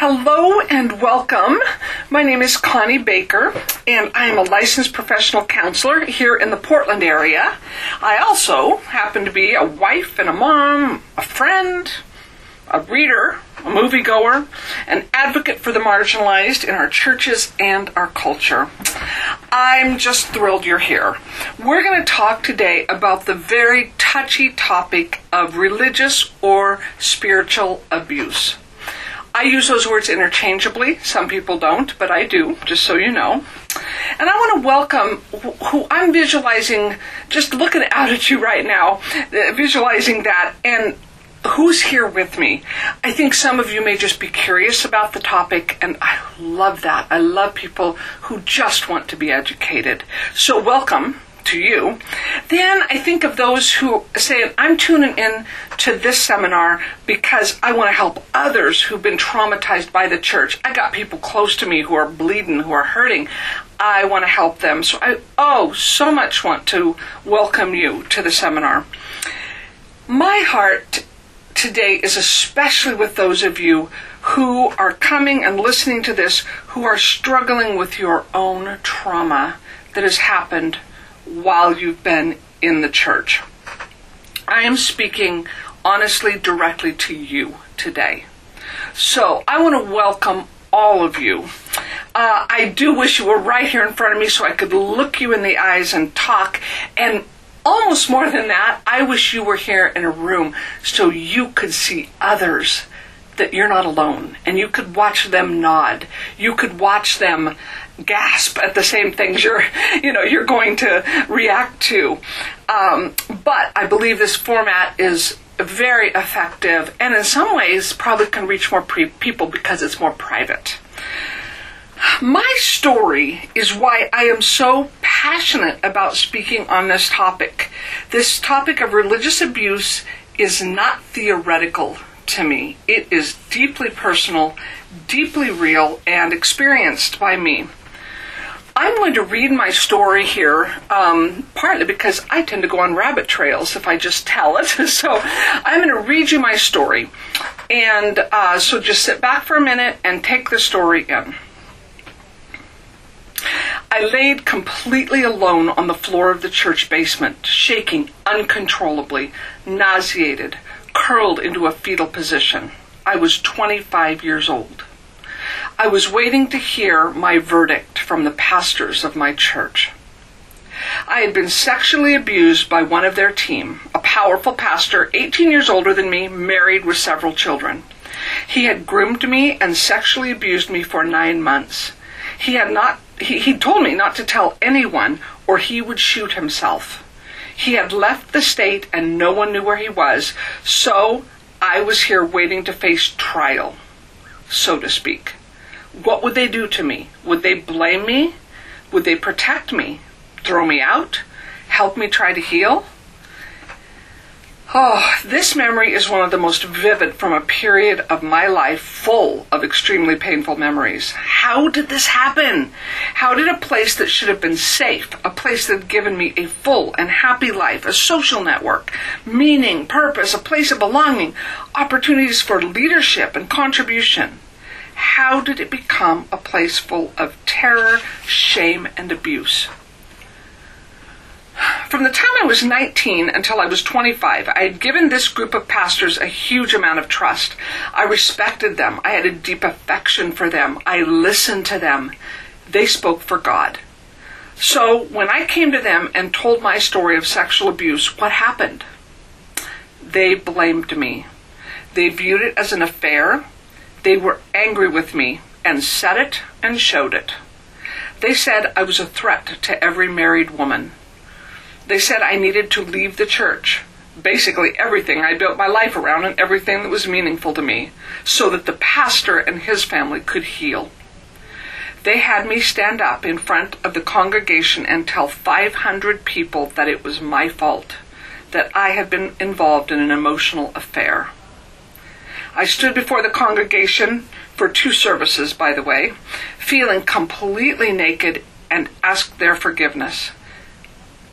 Hello and welcome. My name is Connie Baker, and I am a licensed professional counselor here in the Portland area. I also happen to be a wife and a mom, a friend, a reader, a moviegoer, an advocate for the marginalized in our churches and our culture. I'm just thrilled you're here. We're going to talk today about the very touchy topic of religious or spiritual abuse. I use those words interchangeably. Some people don't, but I do, just so you know. And I want to welcome who I'm visualizing, just looking out at you right now, uh, visualizing that, and who's here with me. I think some of you may just be curious about the topic, and I love that. I love people who just want to be educated. So, welcome to you. Then I think of those who say, I'm tuning in to this seminar because I want to help others who've been traumatized by the church. I got people close to me who are bleeding, who are hurting. I want to help them. So I, oh, so much want to welcome you to the seminar. My heart today is especially with those of you who are coming and listening to this who are struggling with your own trauma that has happened while you've been in the church. I am speaking honestly directly to you today. So I want to welcome all of you. Uh, I do wish you were right here in front of me so I could look you in the eyes and talk. And almost more than that, I wish you were here in a room so you could see others that you're not alone and you could watch them nod. You could watch them gasp at the same things you're, you know, you're going to react to. Um, but I believe this format is very effective and in some ways probably can reach more pre- people because it's more private. My story is why I am so passionate about speaking on this topic. This topic of religious abuse is not theoretical to me. It is deeply personal, deeply real, and experienced by me. I'm going to read my story here, um, partly because I tend to go on rabbit trails if I just tell it. So I'm going to read you my story. And uh, so just sit back for a minute and take the story in. I laid completely alone on the floor of the church basement, shaking uncontrollably, nauseated, curled into a fetal position. I was 25 years old. I was waiting to hear my verdict from the pastors of my church. I had been sexually abused by one of their team, a powerful pastor, 18 years older than me, married with several children. He had groomed me and sexually abused me for nine months. He had not he, he told me not to tell anyone or he would shoot himself. He had left the state and no one knew where he was, so I was here waiting to face trial, so to speak. What would they do to me? Would they blame me? Would they protect me? Throw me out? Help me try to heal? Oh, this memory is one of the most vivid from a period of my life full of extremely painful memories. How did this happen? How did a place that should have been safe, a place that had given me a full and happy life, a social network, meaning, purpose, a place of belonging, opportunities for leadership and contribution, how did it become a place full of terror, shame, and abuse? From the time I was 19 until I was 25, I had given this group of pastors a huge amount of trust. I respected them. I had a deep affection for them. I listened to them. They spoke for God. So when I came to them and told my story of sexual abuse, what happened? They blamed me. They viewed it as an affair. They were angry with me and said it and showed it. They said I was a threat to every married woman. They said I needed to leave the church, basically everything I built my life around and everything that was meaningful to me, so that the pastor and his family could heal. They had me stand up in front of the congregation and tell 500 people that it was my fault, that I had been involved in an emotional affair. I stood before the congregation for two services, by the way, feeling completely naked and asked their forgiveness.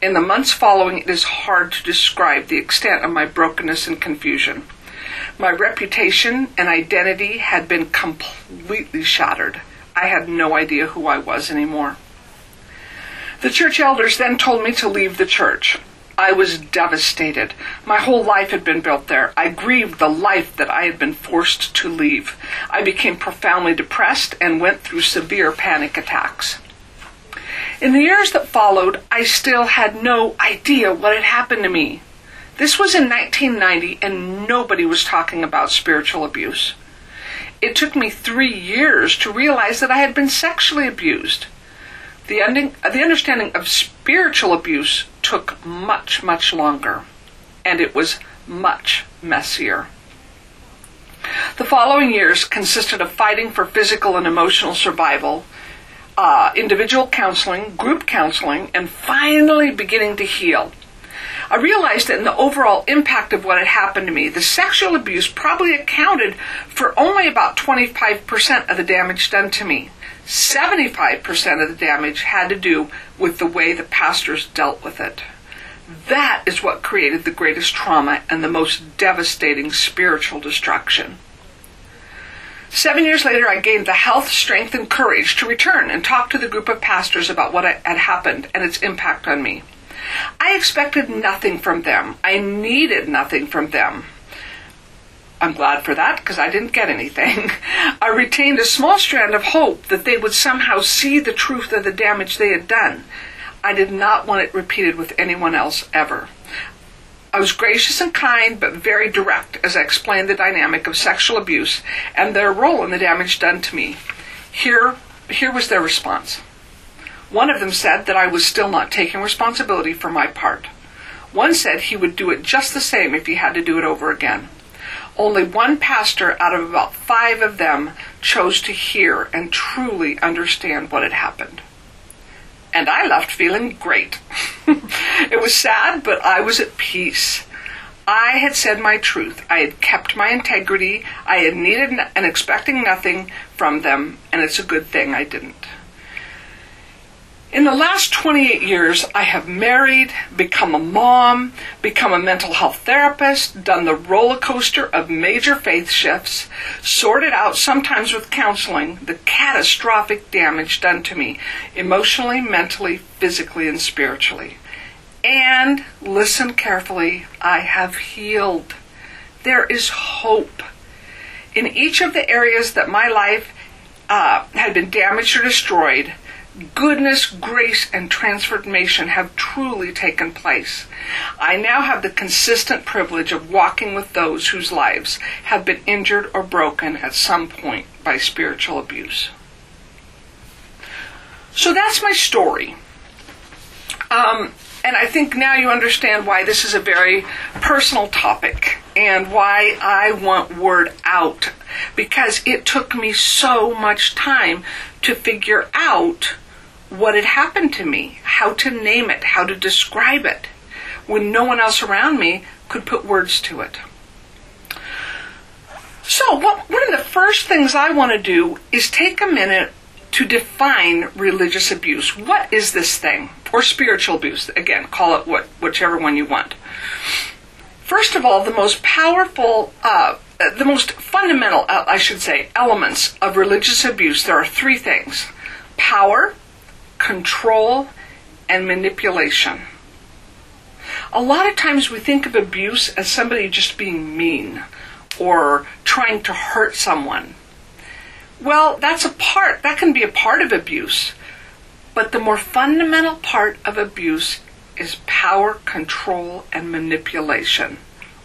In the months following, it is hard to describe the extent of my brokenness and confusion. My reputation and identity had been completely shattered. I had no idea who I was anymore. The church elders then told me to leave the church. I was devastated. My whole life had been built there. I grieved the life that I had been forced to leave. I became profoundly depressed and went through severe panic attacks. In the years that followed, I still had no idea what had happened to me. This was in 1990 and nobody was talking about spiritual abuse. It took me three years to realize that I had been sexually abused. The, ending, the understanding of spiritual abuse took much, much longer, and it was much messier. The following years consisted of fighting for physical and emotional survival, uh, individual counseling, group counseling, and finally beginning to heal. I realized that in the overall impact of what had happened to me, the sexual abuse probably accounted for only about 25% of the damage done to me. 75% of the damage had to do with the way the pastors dealt with it. That is what created the greatest trauma and the most devastating spiritual destruction. Seven years later, I gained the health, strength, and courage to return and talk to the group of pastors about what had happened and its impact on me. I expected nothing from them. I needed nothing from them. I'm glad for that because I didn't get anything. I retained a small strand of hope that they would somehow see the truth of the damage they had done. I did not want it repeated with anyone else ever. I was gracious and kind, but very direct as I explained the dynamic of sexual abuse and their role in the damage done to me. Here, here was their response. One of them said that I was still not taking responsibility for my part. One said he would do it just the same if he had to do it over again. Only one pastor out of about five of them chose to hear and truly understand what had happened. And I left feeling great. it was sad, but I was at peace. I had said my truth. I had kept my integrity. I had needed and expecting nothing from them, and it's a good thing I didn't. In the last 28 years, I have married, become a mom, become a mental health therapist, done the roller coaster of major faith shifts, sorted out, sometimes with counseling, the catastrophic damage done to me emotionally, mentally, physically, and spiritually. And listen carefully, I have healed. There is hope. In each of the areas that my life uh, had been damaged or destroyed, goodness, grace, and transformation have truly taken place. I now have the consistent privilege of walking with those whose lives have been injured or broken at some point by spiritual abuse. So that's my story. Um, and I think now you understand why this is a very personal topic and why I want word out. Because it took me so much time to figure out what had happened to me, how to name it, how to describe it, when no one else around me could put words to it. So, what, one of the first things I want to do is take a minute to define religious abuse. What is this thing? Or spiritual abuse. Again, call it what, whichever one you want. First of all, the most powerful, uh, the most fundamental, uh, I should say, elements of religious abuse, there are three things power, control, and manipulation. A lot of times we think of abuse as somebody just being mean or trying to hurt someone. Well, that's a part, that can be a part of abuse. But the more fundamental part of abuse is power, control, and manipulation,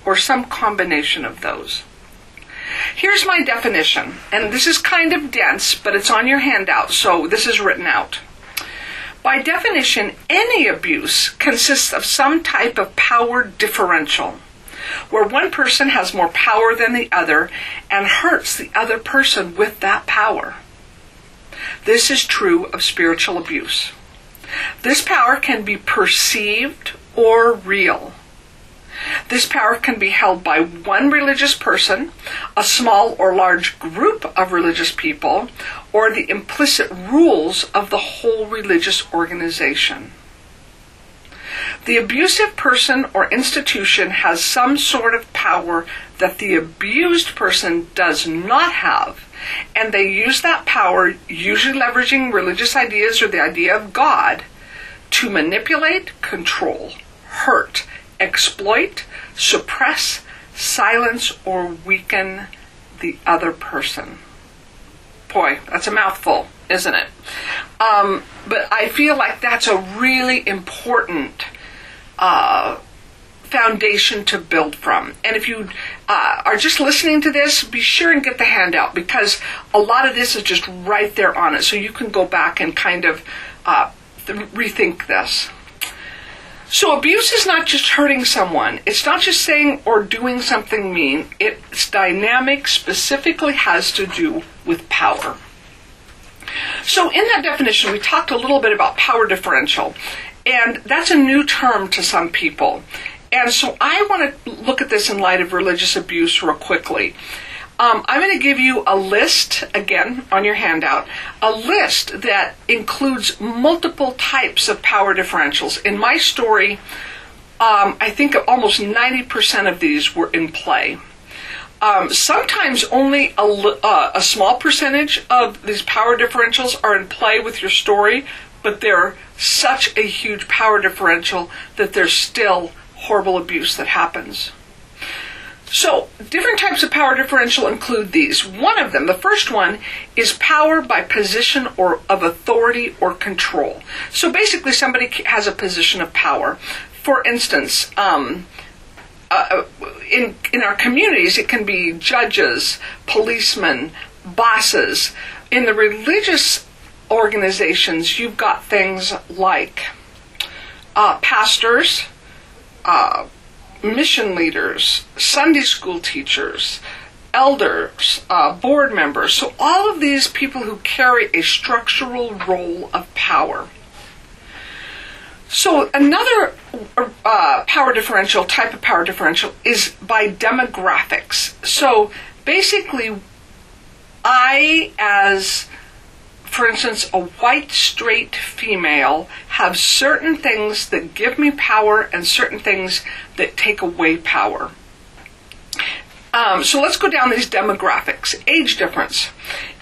or some combination of those. Here's my definition, and this is kind of dense, but it's on your handout, so this is written out. By definition, any abuse consists of some type of power differential, where one person has more power than the other and hurts the other person with that power. This is true of spiritual abuse. This power can be perceived or real. This power can be held by one religious person, a small or large group of religious people, or the implicit rules of the whole religious organization. The abusive person or institution has some sort of power that the abused person does not have, and they use that power, usually leveraging religious ideas or the idea of God, to manipulate, control, hurt, exploit, suppress, silence, or weaken the other person. Boy, that's a mouthful, isn't it? Um, but I feel like that's a really important uh, foundation to build from. And if you uh, are just listening to this, be sure and get the handout because a lot of this is just right there on it. So you can go back and kind of uh, th- rethink this. So abuse is not just hurting someone. It's not just saying or doing something mean. Its dynamic specifically has to do with power. So in that definition, we talked a little bit about power differential. And that's a new term to some people. And so I want to look at this in light of religious abuse real quickly. Um, I'm going to give you a list, again, on your handout, a list that includes multiple types of power differentials. In my story, um, I think almost 90% of these were in play. Um, sometimes only a, uh, a small percentage of these power differentials are in play with your story, but they're such a huge power differential that there's still horrible abuse that happens. So, different types of power differential include these. One of them, the first one, is power by position or of authority or control. So basically, somebody has a position of power. For instance, um, uh, in in our communities, it can be judges, policemen, bosses. In the religious organizations, you've got things like uh, pastors. Uh, mission leaders, Sunday school teachers, elders, uh, board members. So, all of these people who carry a structural role of power. So, another uh, power differential, type of power differential, is by demographics. So, basically, I, as for instance, a white straight female have certain things that give me power and certain things that take away power. Um, so let's go down these demographics. Age difference.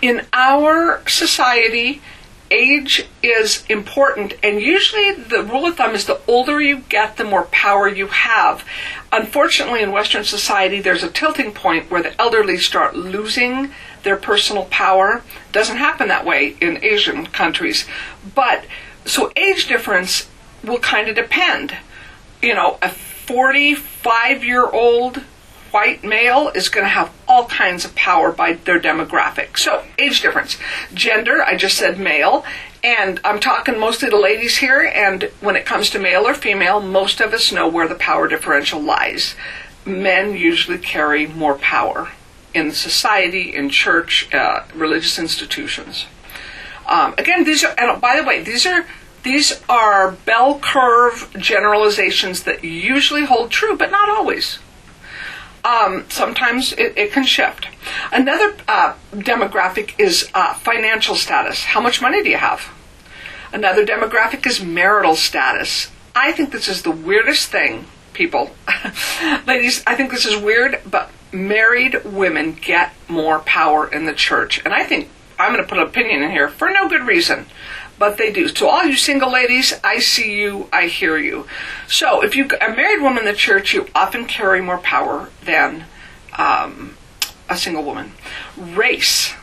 In our society, age is important, and usually the rule of thumb is the older you get, the more power you have. Unfortunately, in Western society, there's a tilting point where the elderly start losing their personal power. Doesn't happen that way in Asian countries. But so age difference will kind of depend. You know, a 45 year old white male is going to have all kinds of power by their demographic. So, age difference. Gender, I just said male, and I'm talking mostly to ladies here, and when it comes to male or female, most of us know where the power differential lies. Men usually carry more power in society, in church, uh, religious institutions. Um, again, these are, and by the way, these are these are bell curve generalizations that usually hold true, but not always. Um, sometimes it, it, can shift. Another uh, demographic is uh, financial status. How much money do you have? Another demographic is marital status. I think this is the weirdest thing, people. Ladies, I think this is weird, but married women get more power in the church. And I think I'm going to put an opinion in here for no good reason, but they do. To all you single ladies, I see you, I hear you. So if you're a married woman in the church, you often carry more power than um, a single woman. Race.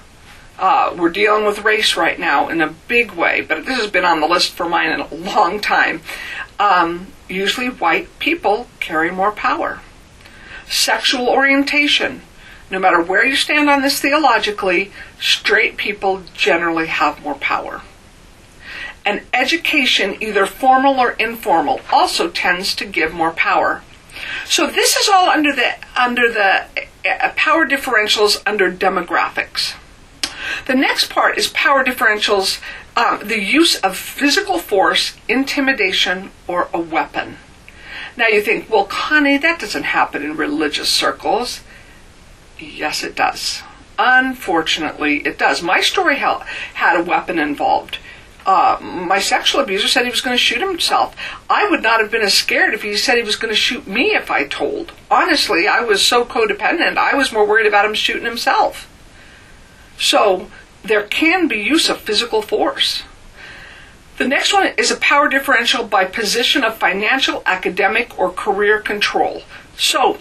Uh, we're dealing with race right now in a big way, but this has been on the list for mine in a long time. Um, usually, white people carry more power sexual orientation. No matter where you stand on this theologically, straight people generally have more power. And education, either formal or informal, also tends to give more power. So this is all under the under the uh, power differentials under demographics. The next part is power differentials, um, the use of physical force, intimidation, or a weapon. Now you think, well, Connie, that doesn't happen in religious circles. Yes, it does. Unfortunately, it does. My story had a weapon involved. uh, my sexual abuser said he was going to shoot himself. I would not have been as scared if he said he was going to shoot me if I told. Honestly, I was so codependent, I was more worried about him shooting himself. So there can be use of physical force. The next one is a power differential by position of financial, academic, or career control. So,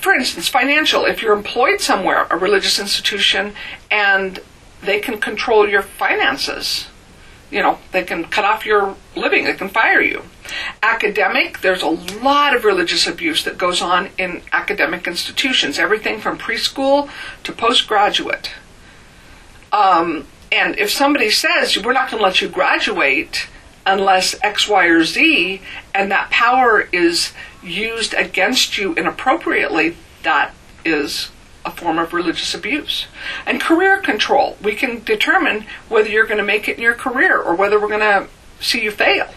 for instance, financial, if you're employed somewhere, a religious institution, and they can control your finances, you know, they can cut off your living, they can fire you. Academic, there's a lot of religious abuse that goes on in academic institutions, everything from preschool to postgraduate. Um, and if somebody says, we're not going to let you graduate unless X, Y, or Z, and that power is used against you inappropriately, that is a form of religious abuse. And career control. We can determine whether you're going to make it in your career or whether we're going to see you fail.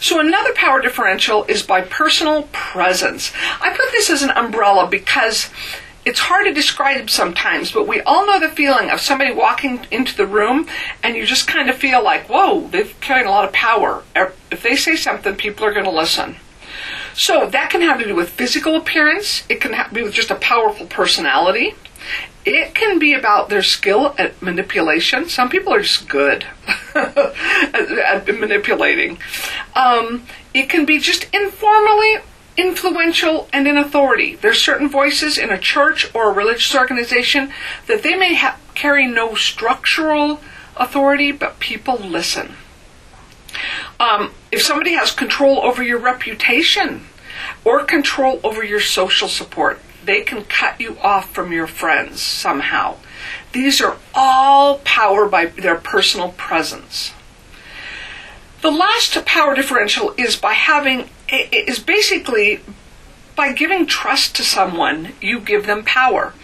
So another power differential is by personal presence. I put this as an umbrella because it's hard to describe sometimes, but we all know the feeling of somebody walking into the room and you just kind of feel like, whoa, they've carrying a lot of power. If they say something, people are going to listen. So that can have to do with physical appearance. It can have be with just a powerful personality. It can be about their skill at manipulation. Some people are just good at, at, manipulating. Um, it can be just informally influential and in authority. There's certain voices in a church or a religious organization that they may ha- carry no structural authority, but people listen. Um, if somebody has control over your reputation or control over your social support, they can cut you off from your friends somehow. These are all power by their personal presence. The last power differential is by having is basically by giving trust to someone, you give them power.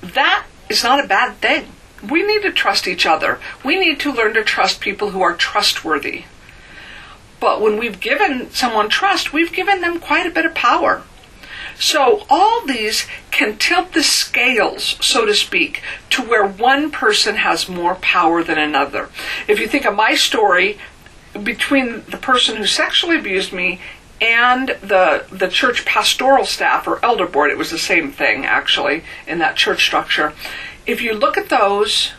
That is not a bad thing. We need to trust each other. We need to learn to trust people who are trustworthy. But when we've given someone trust, we've given them quite a bit of power. So all these can tilt the scales, so to speak, to where one person has more power than another. If you think of my story, between the person who sexually abused me and the the church pastoral staff or elder board, it was the same thing actually in that church structure. If you look at those,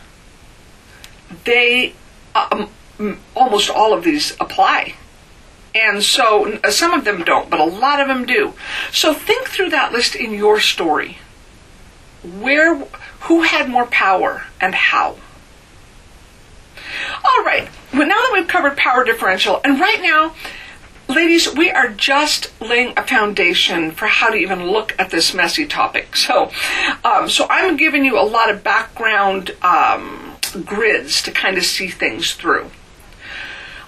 they um, almost all of these apply. And so some of them don't, but a lot of them do. So think through that list in your story. Where who had more power and how? All right. Well, now that we've covered power differential, and right now, ladies, we are just laying a foundation for how to even look at this messy topic. So, um, so I'm giving you a lot of background um, grids to kind of see things through.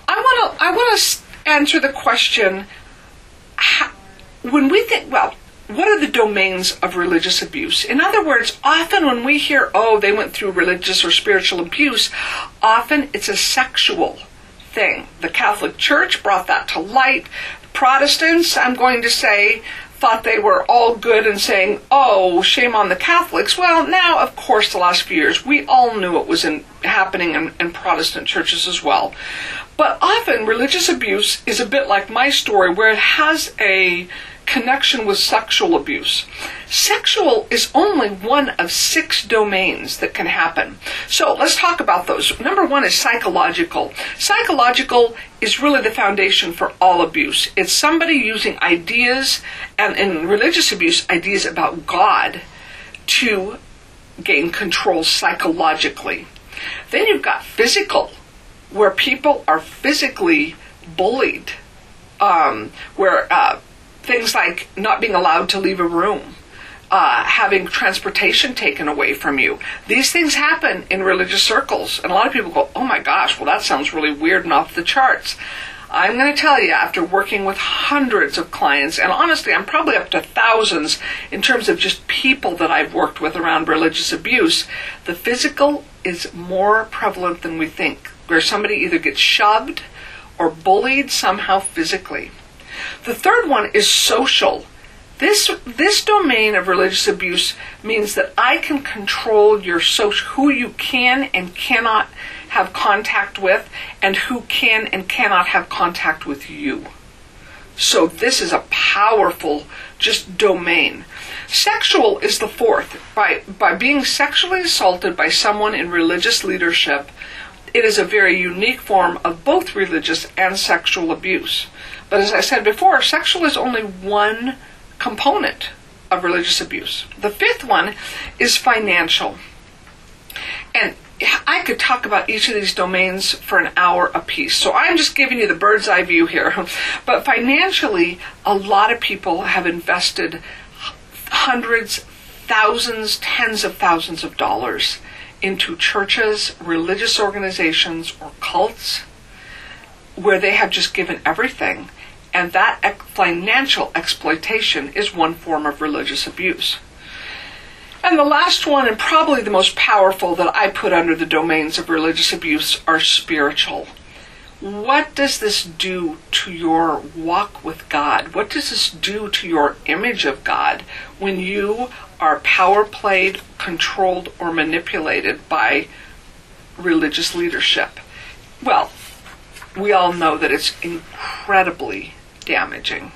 I want to I want to answer the question: how, when we think, well, what are the domains of religious abuse? In other words, often when we hear, oh, they went through religious or spiritual abuse, often it's a sexual thing. The Catholic Church brought that to light. Protestants, I'm going to say, thought they were all good and saying, oh, shame on the Catholics. Well, now, of course, the last few years, we all knew it was in, happening in, in Protestant churches as well. But often, religious abuse is a bit like my story, where it has a connection with sexual abuse. Sexual is only one of six domains that can happen. So let's talk about those. Number one is psychological. Psychological is really the foundation for all abuse. It's somebody using ideas, and in religious abuse, ideas about God to gain control psychologically. Then you've got physical, where people are physically bullied, um, where uh, things like not being allowed to leave a room, uh, having transportation taken away from you. These things happen in religious circles, and a lot of people go, "Oh my gosh, well that sounds really weird and off the charts." I'm going to tell you, after working with hundreds of clients, and honestly, I'm probably up to thousands in terms of just people that I've worked with around religious abuse, the physical is more prevalent than we think, where somebody either gets shoved or bullied somehow physically. The third one is social. This this domain of religious abuse means that I can control your social who you can and cannot have contact with and who can and cannot have contact with you. So this is a powerful just domain. Sexual is the fourth. By by being sexually assaulted by someone in religious leadership, it is a very unique form of both religious and sexual abuse. But as I said before, sexual is only one component of religious abuse. The fifth one is financial. And I could talk about each of these domains for an hour apiece. So I'm just giving you the bird's eye view here. But financially, a lot of people have invested hundreds, thousands, tens of thousands of dollars into churches, religious organizations, or cults where they have just given everything. And that financial exploitation is one form of religious abuse. And the last one, and probably the most powerful that I put under the domains of religious abuse, are spiritual. What does this do to your walk with God? What does this do to your image of God when you are power played, controlled, or manipulated by religious leadership? Well, we all know that it's incredibly damaging.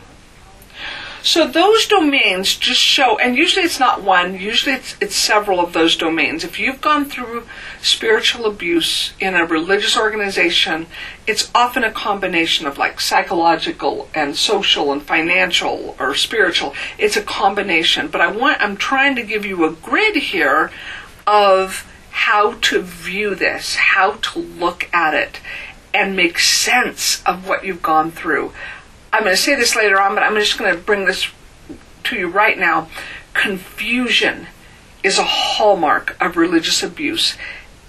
So those domains just show, and usually it's not one, usually it's, it's several of those domains. If you've gone through spiritual abuse in a religious organization, it's often a combination of like psychological and social and financial or spiritual. It's a combination. But I want, I'm trying to give you a grid here of how to view this, how to look at it, and make sense of what you've gone through. I'm going to say this later on, but I'm just going to bring this to you right now. Confusion is a hallmark of religious abuse.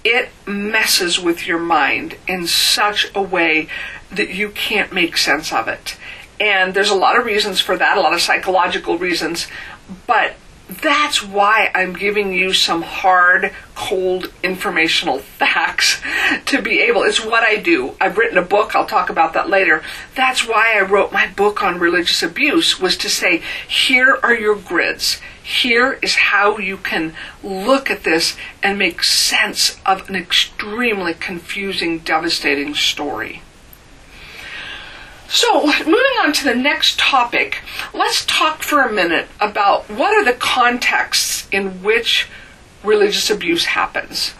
It messes with your mind in such a way that you can't make sense of it. And there's a lot of reasons for that, a lot of psychological reasons, but that's why I'm giving you some hard, cold informational facts to be able. It's what I do. I've written a book. I'll talk about that later. That's why I wrote my book on religious abuse was to say, here are your grids. Here is how you can look at this and make sense of an extremely confusing, devastating story. So, moving on to the next topic, let's talk for a minute about what are the contexts in which religious abuse happens.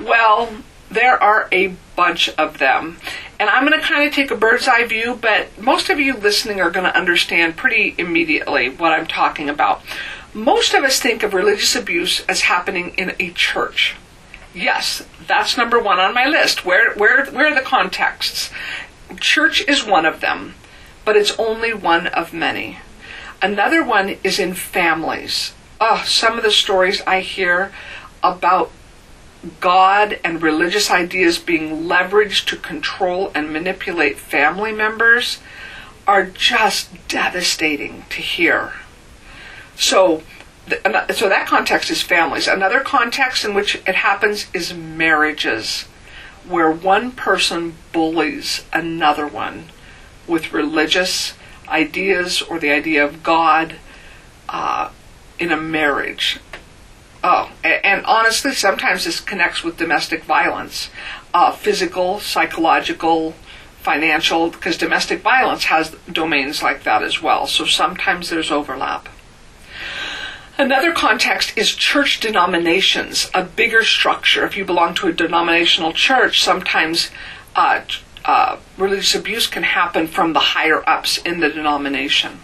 Well, there are a bunch of them. And I'm going to kind of take a bird's eye view, but most of you listening are going to understand pretty immediately what I'm talking about. Most of us think of religious abuse as happening in a church. Yes, that's number one on my list. Where, where, where are the contexts? Church is one of them, but it's only one of many. Another one is in families. Oh, some of the stories I hear about God and religious ideas being leveraged to control and manipulate family members are just devastating to hear. So, so that context is families. Another context in which it happens is marriages where one person bullies another one with religious ideas or the idea of God uh, in a marriage. Oh, and honestly, sometimes this connects with domestic violence, uh, physical, psychological, financial, because domestic violence has domains like that as well. So sometimes there's overlap. Another context is church denominations, a bigger structure. If you belong to a denominational church, sometimes uh, uh, religious abuse can happen from the higher ups in the denomination.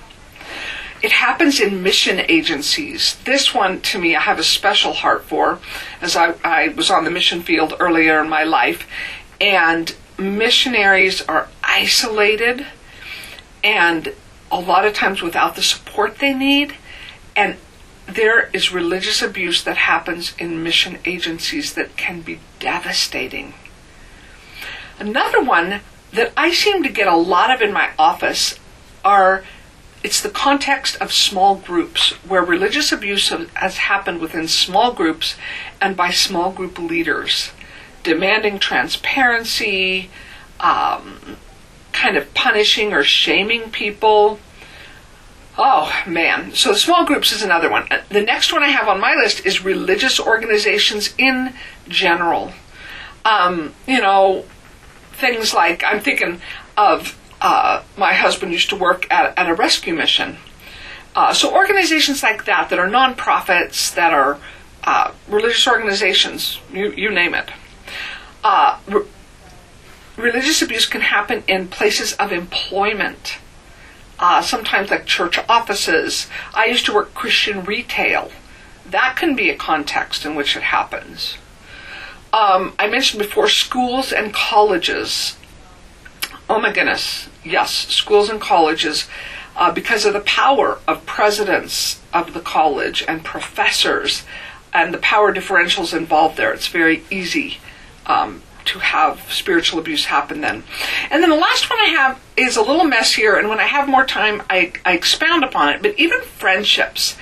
It happens in mission agencies. This one, to me, I have a special heart for, as I, I was on the mission field earlier in my life, and missionaries are isolated and a lot of times without the support they need and there is religious abuse that happens in mission agencies that can be devastating. Another one that I seem to get a lot of in my office are it's the context of small groups where religious abuse has happened within small groups and by small group leaders, demanding transparency, um, kind of punishing or shaming people Oh man. So small groups is another one. Uh, The next one I have on my list is religious organizations in general. Um, you know, things like I'm thinking of uh, my husband used to work at, at a rescue mission. Uh, so organizations like that that are nonprofits, that are uh, religious organizations, you, you name it. Uh, re- religious abuse can happen in places of employment. Uh, sometimes like church offices. I used to work Christian retail. That can be a context in which it happens. Um, I mentioned before schools and colleges. Oh my goodness. Yes, schools and colleges. Uh, because of the power of presidents of the college and professors and the power differentials involved there, it's very easy um, to have spiritual abuse happen then. And then the last one I have is a little messier, and when I have more time, I, I expound upon it. But even friendships,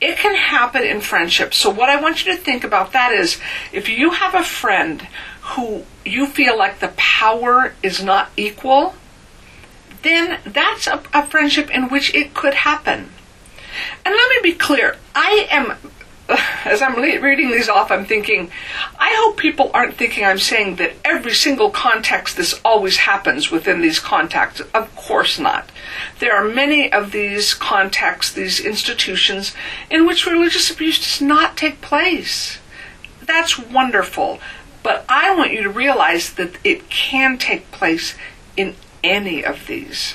it can happen in friendships. So what I want you to think about that is if you have a friend who you feel like the power is not equal, then that's a, a friendship in which it could happen. And let me be clear, I am as I'm reading these off, I'm thinking, I hope people aren't thinking I'm saying that every single context this always happens within these contexts. Of course not. There are many of these contexts, these institutions, in which religious abuse does not take place. That's wonderful. But I want you to realize that it can take place in any of these.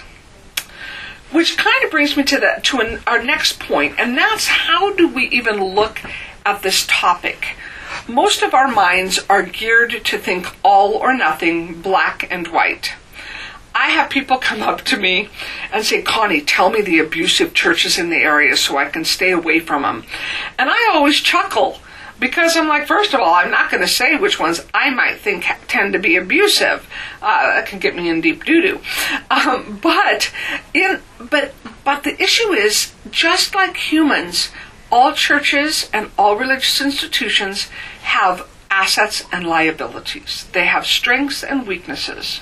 Which kind of brings me to the to an, our next point, and that's how do we even look at this topic? Most of our minds are geared to think all or nothing, black and white. I have people come up to me and say, Connie, tell me the abusive churches in the area so I can stay away from them. And I always chuckle because I'm like, first of all, I'm not going to say which ones I might think tend to be abusive. Uh, that can get me in deep doo doo. Um, but in but but the issue is just like humans, all churches and all religious institutions have assets and liabilities. They have strengths and weaknesses.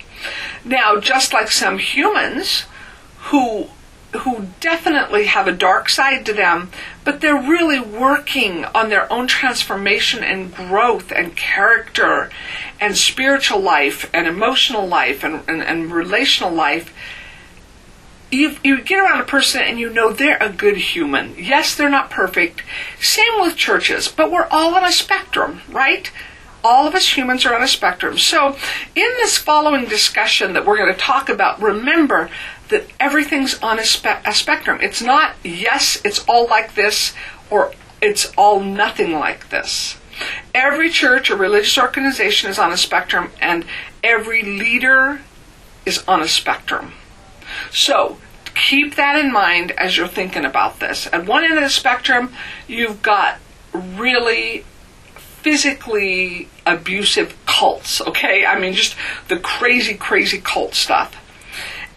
Now, just like some humans who who definitely have a dark side to them, but they're really working on their own transformation and growth and character and spiritual life and emotional life and, and, and relational life. You, you get around a person and you know they're a good human. Yes, they're not perfect. Same with churches, but we're all on a spectrum, right? all of us humans are on a spectrum. So, in this following discussion that we're going to talk about, remember that everything's on a, spe- a, spectrum. It's not, yes, it's all like this, or it's all nothing like this. Every church or religious organization is on a spectrum, and every leader is on a spectrum. So, keep that in mind as you're thinking about this. At one end of the spectrum, you've got really physically abusive cults, okay? I mean, just the crazy, crazy cult stuff.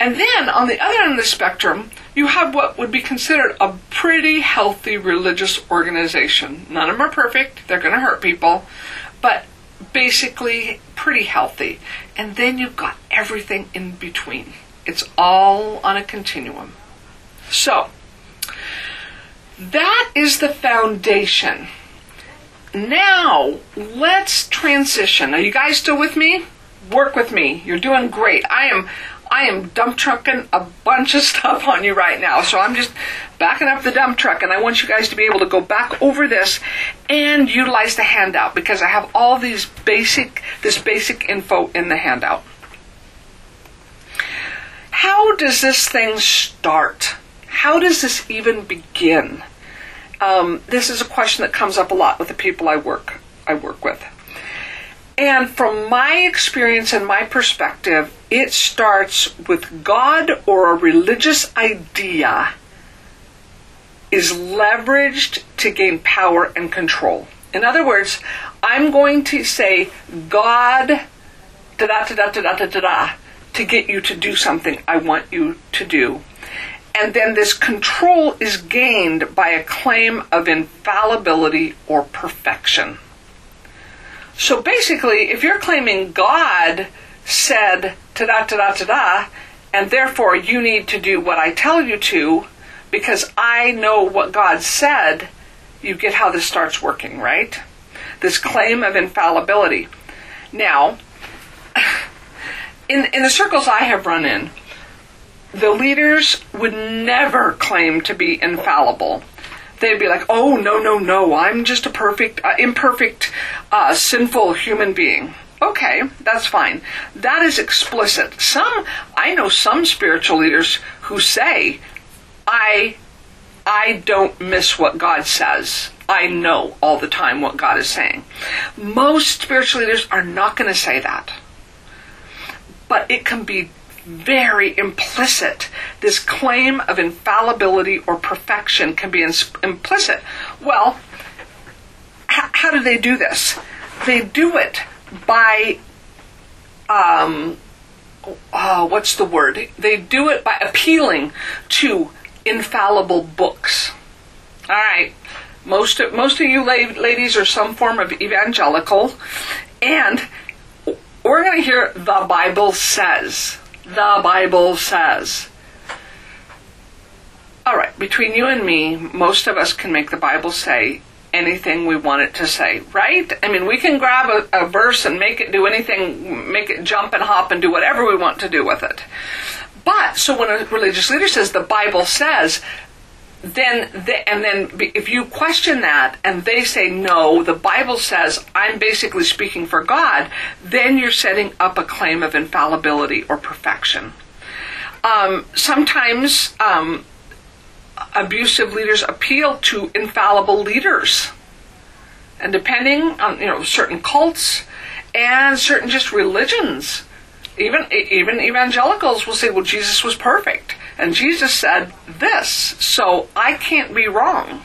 And then on the other end of the spectrum, you have what would be considered a pretty healthy religious organization. None of them are perfect, they're going to hurt people, but basically pretty healthy. And then you've got everything in between. It's all on a continuum. So, that is the foundation now let's transition. Are you guys still with me? Work with me. You're doing great. I am I am dump trucking a bunch of stuff on you right now. So I'm just backing up the dump truck and I want you guys to be able to go back over this and utilize the handout because I have all these basic this basic info in the handout. How does this thing start? How does this even begin? Um, this is a question that comes up a lot with the people I work I work with. And from my experience and my perspective, it starts with God or a religious idea is leveraged to gain power and control. In other words, I'm going to say God da da da da da da da da to get you to do something I want you to do. And then this control is gained by a claim of infallibility or perfection. So basically, if you're claiming God said ta da ta da ta da, and therefore you need to do what I tell you to, because I know what God said, you get how this starts working, right? This claim of infallibility. Now, in, in the circles I have run in, the leaders would never claim to be infallible. They'd be like, "Oh no, no, no! I'm just a perfect, uh, imperfect, uh, sinful human being." Okay, that's fine. That is explicit. Some I know some spiritual leaders who say, "I, I don't miss what God says. I know all the time what God is saying." Most spiritual leaders are not going to say that, but it can be very implicit. This claim of infallibility or perfection can be ins- implicit. Well, h- how do they do this? They do it by, um, uh, what's the word? They do it by appealing to infallible books. All right. Most of, most of you la- ladies are some form of evangelical, and we're going to hear the Bible says the Bible says. All right, between you and me, most of us can make the Bible say anything we want it to say, right? I mean, we can grab a, a, verse and make it do anything, make it jump and hop and do whatever we want to do with it. But, so when a religious leader says the Bible says, then they, and then if you question that and they say no the bible says i'm basically speaking for god then you're setting up a claim of infallibility or perfection. Um, sometimes um, abusive leaders appeal to infallible leaders. And depending on you know certain cults and certain just religions even even evangelicals will say well jesus was perfect and Jesus said this, so I can't be wrong.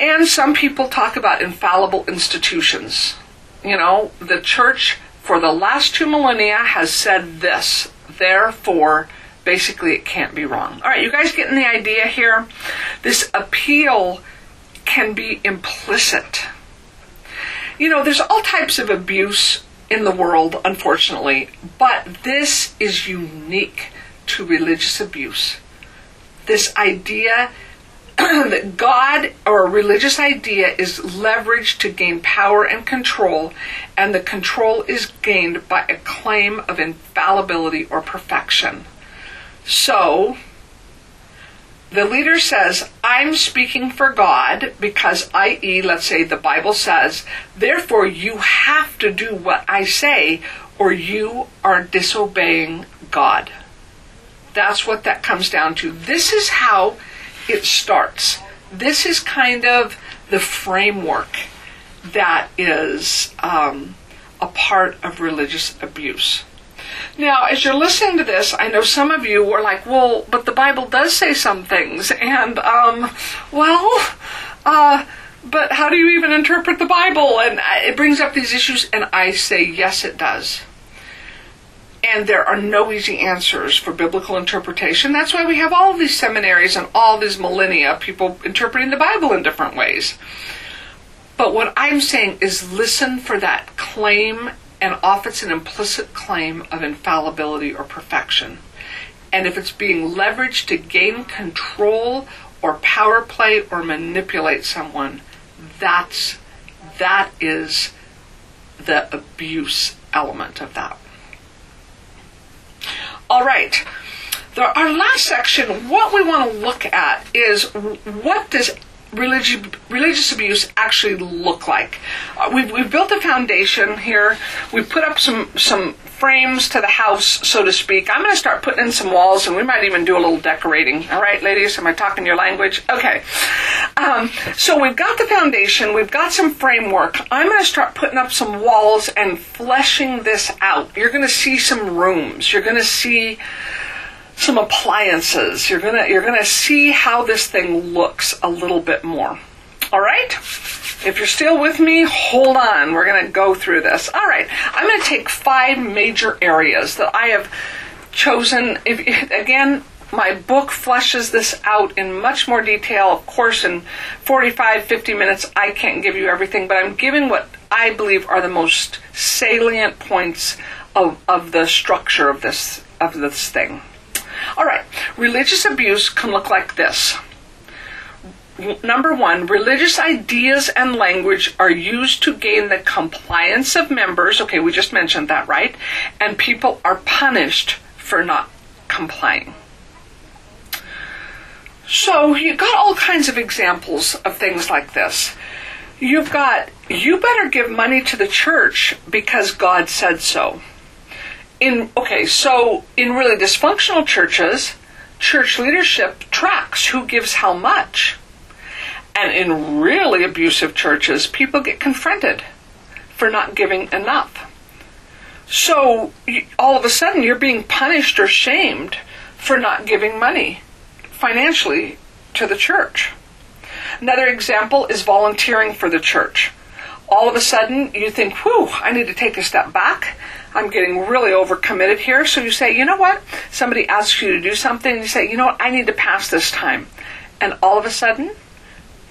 And some people talk about infallible institutions. You know, the church for the last two millennia has said this, therefore, basically it can't be wrong. All right, you guys getting the idea here? This appeal can be implicit. You know, there's all types of abuse in the world, unfortunately, but this is unique to religious abuse. This idea that God or a religious idea is leveraged to gain power and control, and the control is gained by a claim of infallibility or perfection. So, the leader says, I'm speaking for God because, i.e., let's say the Bible says, therefore you have to do what I say or you are disobeying God. That's what that comes down to. This is how it starts. This is kind of the framework that is um, a part of religious abuse. Now, as you're listening to this, I know some of you were like, well, but the Bible does say some things. And, um, well, uh, but how do you even interpret the Bible? And it brings up these issues, and I say, yes, it does. And there are no easy answers for biblical interpretation. That's why we have all these seminaries and all these millennia, people interpreting the Bible in different ways. But what I'm saying is listen for that claim, and often it's an implicit claim of infallibility or perfection. And if it's being leveraged to gain control or power play or manipulate someone, that's that is the abuse element of that. All right. The, our last section, what we want to look at is what does religious religious abuse actually look like? Uh, we've, we've built a foundation here. We've put up some some frames to the house, so to speak. I'm going to start putting in some walls, and we might even do a little decorating. All right, ladies, am I talking your language? Okay. Um, so we've got the foundation. We've got some framework. I'm going to start putting up some walls and fleshing this out. You're going to see some rooms. You're going to see some appliances. You're gonna you're gonna see how this thing looks a little bit more. All right. If you're still with me, hold on. We're going to go through this. All right. I'm going to take five major areas that I have chosen. If, again, my book fleshes this out in much more detail. Of course, in 45, 50 minutes, I can't give you everything, but I'm giving what I believe are the most salient points of, of the structure of this of this thing. All right, religious abuse can look like this. Number one, religious ideas and language are used to gain the compliance of members. Okay, we just mentioned that, right? And people are punished for not complying. So you've got all kinds of examples of things like this. You've got, you better give money to the church because God said so. In, okay, so in really dysfunctional churches, church leadership tracks who gives how much. And in really abusive churches, people get confronted for not giving enough. So all of a sudden, you're being punished or shamed for not giving money financially to the church. Another example is volunteering for the church. All of a sudden, you think, whew, I need to take a step back. I'm getting really overcommitted here. So you say, you know what? Somebody asks you to do something, you say, you know what? I need to pass this time. And all of a sudden,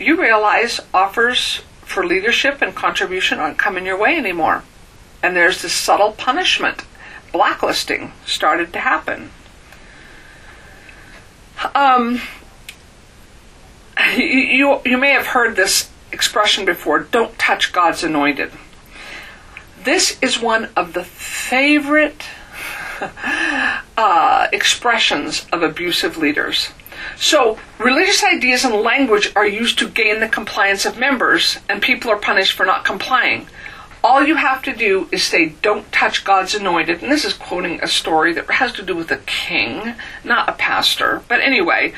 you realize offers for leadership and contribution aren't coming your way anymore. And there's this subtle punishment. Blacklisting started to happen. Um, you, you may have heard this expression before don't touch God's anointed. This is one of the favorite uh, expressions of abusive leaders. So, religious ideas and language are used to gain the compliance of members, and people are punished for not complying. All you have to do is say, Don't touch God's anointed. And this is quoting a story that has to do with a king, not a pastor. But anyway,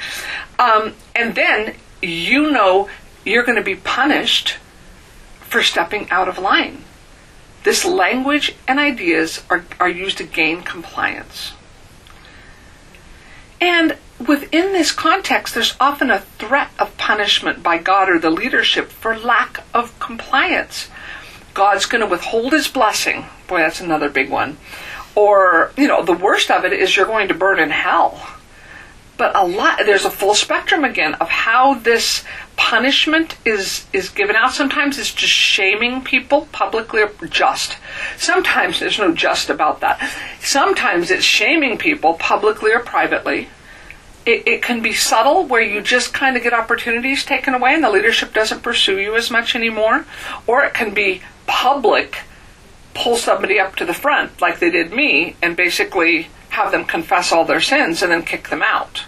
um, and then you know you're going to be punished for stepping out of line. This language and ideas are, are used to gain compliance. And within this context, there's often a threat of punishment by God or the leadership for lack of compliance. God's going to withhold his blessing. Boy, that's another big one. Or, you know, the worst of it is you're going to burn in hell. But a lot there's a full spectrum again of how this punishment is is given out. Sometimes it's just shaming people publicly or just. Sometimes there's no just about that. Sometimes it's shaming people publicly or privately. It, it, can be subtle where you just kind of get opportunities taken away and the leadership doesn't pursue you as much anymore. Or it can be public pull somebody up to the front like they did me and basically have them confess all their sins and then kick them out.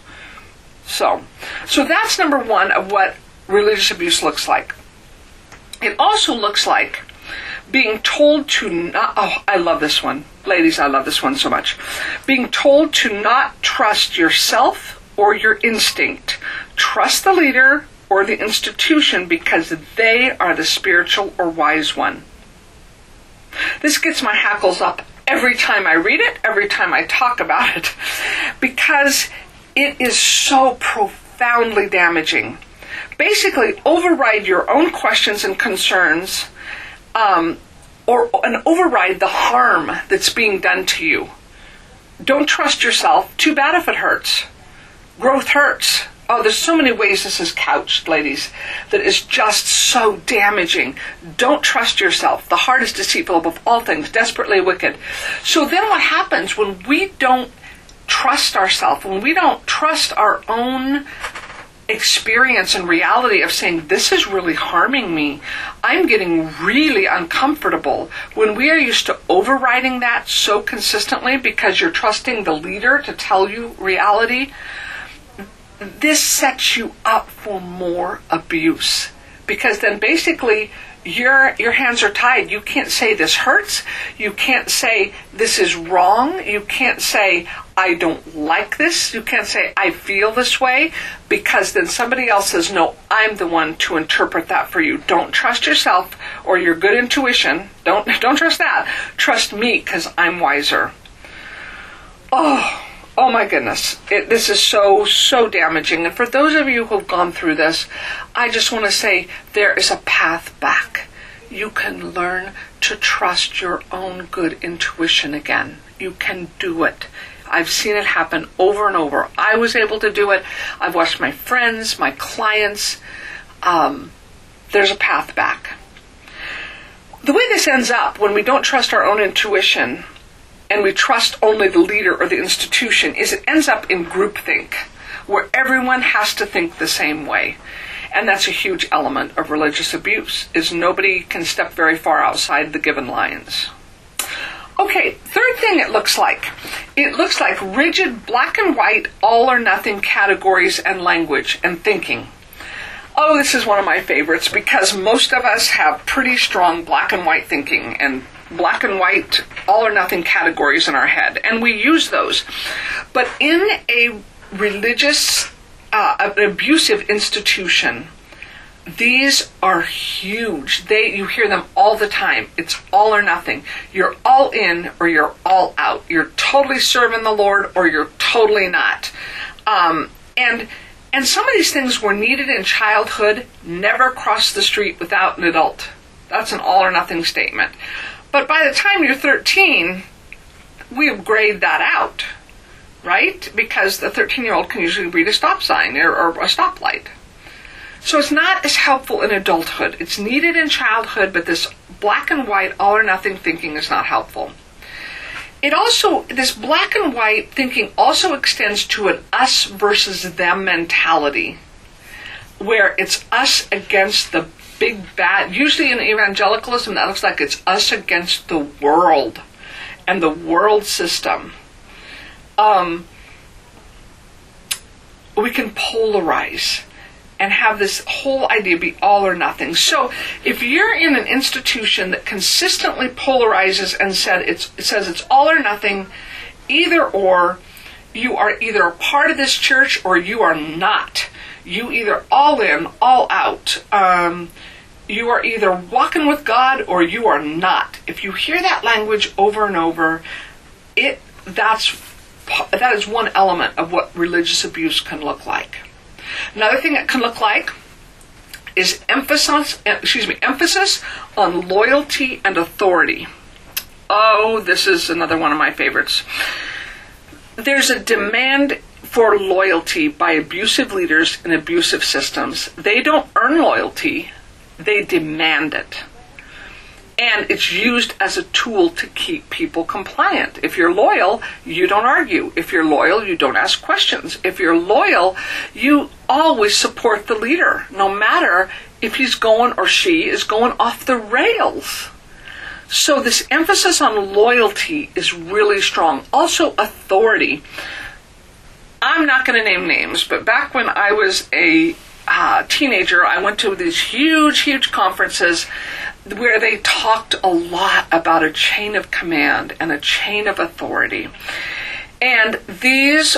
So, so that's number one of what religious abuse looks like. It also looks like being told to not, oh, I love this one. Ladies, I love this one so much. Being told to not trust yourself or your instinct. Trust the leader or the institution because they are the spiritual or wise one. This gets my hackles up every time I read it, every time I talk about it, because it is so profoundly damaging. Basically, override your own questions and concerns, um, or and override the harm that's being done to you. Don't trust yourself. Too bad if it hurts. Growth hurts. Oh, there's so many ways this is couched, ladies, that is just so damaging. Don't trust yourself. The heart is deceitful above all things, desperately wicked. So then what happens when we don't trust ourselves, when we don't trust our own experience and reality of saying, this is really harming me, I'm getting really uncomfortable. When we are used to overriding that so consistently because you're trusting the leader to tell you reality, this sets you up for more abuse because then basically your your hands are tied. You can't say this hurts. You can't say this is wrong. You can't say I don't like this. You can't say I feel this way because then somebody else says no, I'm the one to interpret that for you. Don't trust yourself or your good intuition. Don't don't trust that. Trust me cuz I'm wiser. Oh, Oh my goodness, it, this is so, so damaging. And for those of you who've gone through this, I just want to say there is a path back. You can learn to trust your own good intuition again. You can do it. I've seen it happen over and over. I was able to do it. I've watched my friends, my clients. Um, there's a path back. The way this ends up when we don't trust our own intuition and we trust only the leader or the institution is it ends up in groupthink, where everyone has to think the same way. And that's a huge element of religious abuse, is nobody can step very far outside the given lines. Okay, third thing it looks like. It looks like rigid black and white, all or nothing categories and language and thinking. Oh, this is one of my favorites because most of us have pretty strong black and white thinking and black and white, all or nothing categories in our head, and we use those. But in a religious, uh, abusive institution, these are huge. They you hear them all the time. It's all or nothing. You're all in or you're all out. You're totally serving the Lord or you're totally not. Um, and and some of these things were needed in childhood. Never cross the street without an adult. That's an all or nothing statement. But by the time you're 13, we grade that out, right? Because the 13 year old can usually read a stop sign or, or a stoplight. So it's not as helpful in adulthood. It's needed in childhood, but this black and white, all or nothing thinking is not helpful. It also, this black and white thinking also extends to an us versus them mentality, where it's us against the big bad. Usually in evangelicalism, that looks like it's us against the world and the world system. Um, we can polarize and have this whole idea be all or nothing. So if you're in an institution that consistently polarizes and said it's, it says it's all or nothing, either or, you are either a part of this church or you are not. You either all in, all out. Um, you are either walking with God or you are not. If you hear that language over and over, it that's that is one element of what religious abuse can look like. Another thing it can look like is emphasis excuse me emphasis on loyalty and authority. Oh, this is another one of my favorites. There's a demand for loyalty by abusive leaders and abusive systems. They don't earn loyalty, they demand it. And it's used as a tool to keep people compliant. If you're loyal, you don't argue. If you're loyal, you don't ask questions. If you're loyal, you always support the leader, no matter if he's going or she is going off the rails. So, this emphasis on loyalty is really strong. Also, authority. I'm not going to name names, but back when I was a uh, teenager, I went to these huge, huge conferences where they talked a lot about a chain of command and a chain of authority. And these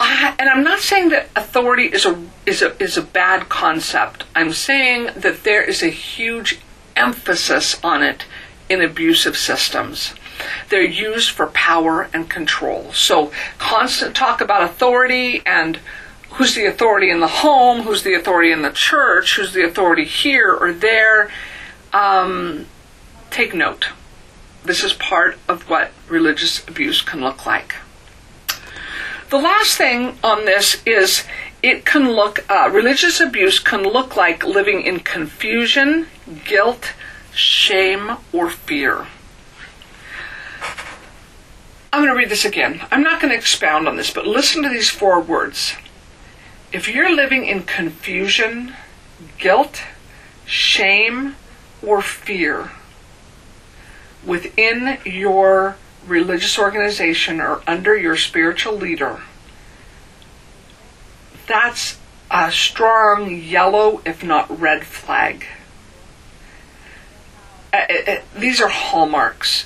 and I'm not saying that authority is a is a is a bad concept. I'm saying that there is a huge emphasis on it in abusive systems. They're used for power and control. So constant talk about authority and who's the authority in the home, who's the authority in the church, who's the authority here or there. Um, take note. This is part of what religious abuse can look like. The last thing on this is it can look, uh, religious abuse can look like living in confusion, guilt, shame, or fear. I'm going to read this again. I'm not going to expound on this, but listen to these four words if you're living in confusion, guilt, shame, or fear within your religious organization or under your spiritual leader, that's a strong yellow, if not red flag. Uh, uh, uh, these are hallmarks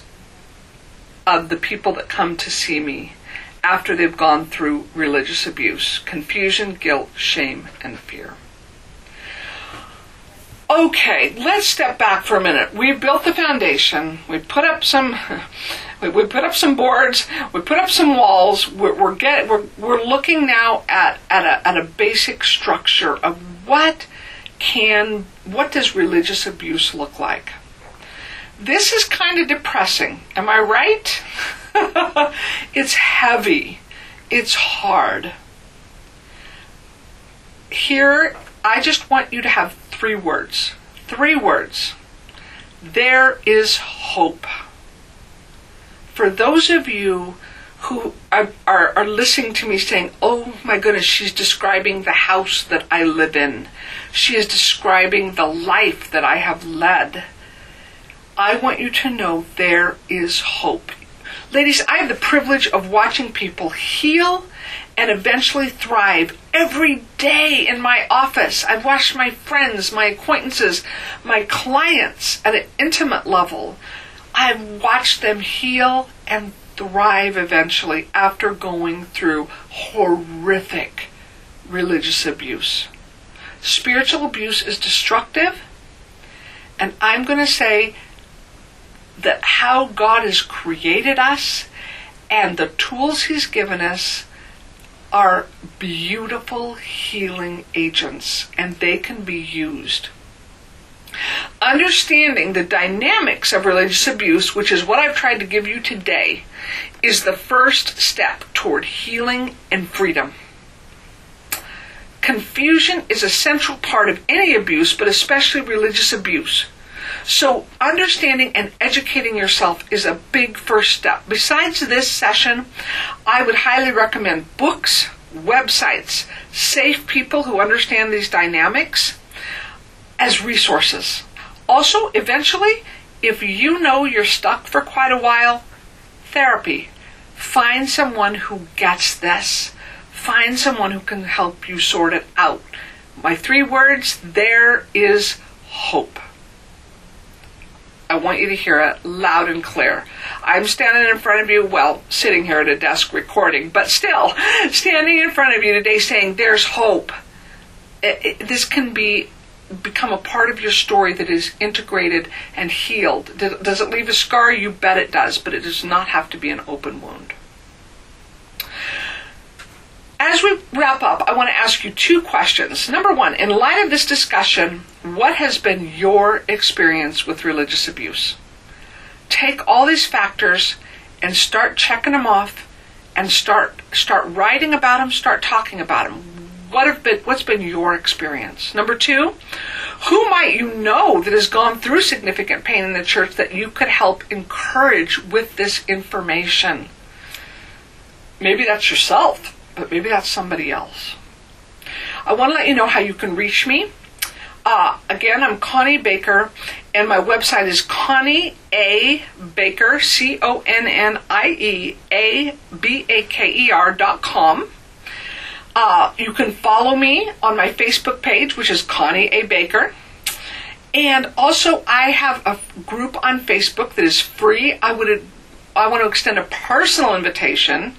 of the people that come to see me after they've gone through religious abuse confusion, guilt, shame, and fear. Okay, let's step back for a minute. We've built the foundation. We put up some, we, put up some boards. We put up some walls. We're, we're get, we're, we're looking now at at a, at a basic structure of what can what does religious abuse look like. This is kind of depressing. Am I right? it's heavy. It's hard. Here, I just want you to have three words. Three words. There is hope. for those of you who are, are, are listening to me saying, Oh my goodness, she's describing the house that I live in. She is describing the life that I have led. I want you to know there is hope. Ladies, I have the privilege of watching people heal and eventually thrive every day in my office. I've watched my friends, my acquaintances, my clients at an intimate level. I've watched them heal and thrive eventually after going through horrific religious abuse. Spiritual abuse is destructive, and I'm going to say that how God has created us and the tools He's given us are beautiful healing agents, and they can be used. Understanding the dynamics of religious abuse, which is what I've tried to give you today, is the first step toward healing and freedom. Confusion is a central part of any abuse, but especially religious abuse. So, understanding and educating yourself is a big first step. Besides this session, I would highly recommend books, websites, safe people who understand these dynamics as resources. Also, eventually, if you know you're stuck for quite a while, therapy. Find someone who gets this. Find someone who can help you sort it out. My three words there is hope. I want you to hear it loud and clear. I'm standing in front of you, well, sitting here at a desk recording, but still standing in front of you today saying there's hope. It, it, this can be become a part of your story that is integrated and healed. Does it leave a scar? You bet it does, but it does not have to be an open wound. As we wrap up, I want to ask you two questions. Number one, in light of this discussion, what has been your experience with religious abuse? Take all these factors and start checking them off and start start writing about them, start talking about them what have been what's been your experience? Number two, who might you know that has gone through significant pain in the church that you could help encourage with this information? Maybe that's yourself, but maybe that's somebody else. I want to let you know how you can reach me. Uh, again, I'm Connie Baker, and my website is Connie A Baker, C O N N I E A B A K E R dot com. Uh, you can follow me on my Facebook page, which is Connie A. Baker. And also, I have a group on Facebook that is free. I would, I want to extend a personal invitation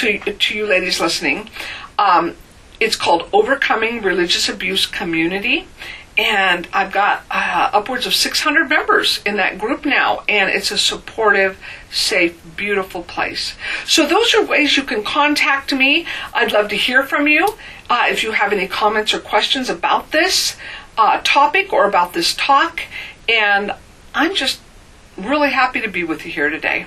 to to you ladies listening. Um, it's called Overcoming Religious Abuse Community, and I've got uh, upwards of 600 members in that group now, and it's a supportive, safe, beautiful place. So those are ways you can contact me. I'd love to hear from you uh, if you have any comments or questions about this uh, topic or about this talk, and I'm just really happy to be with you here today.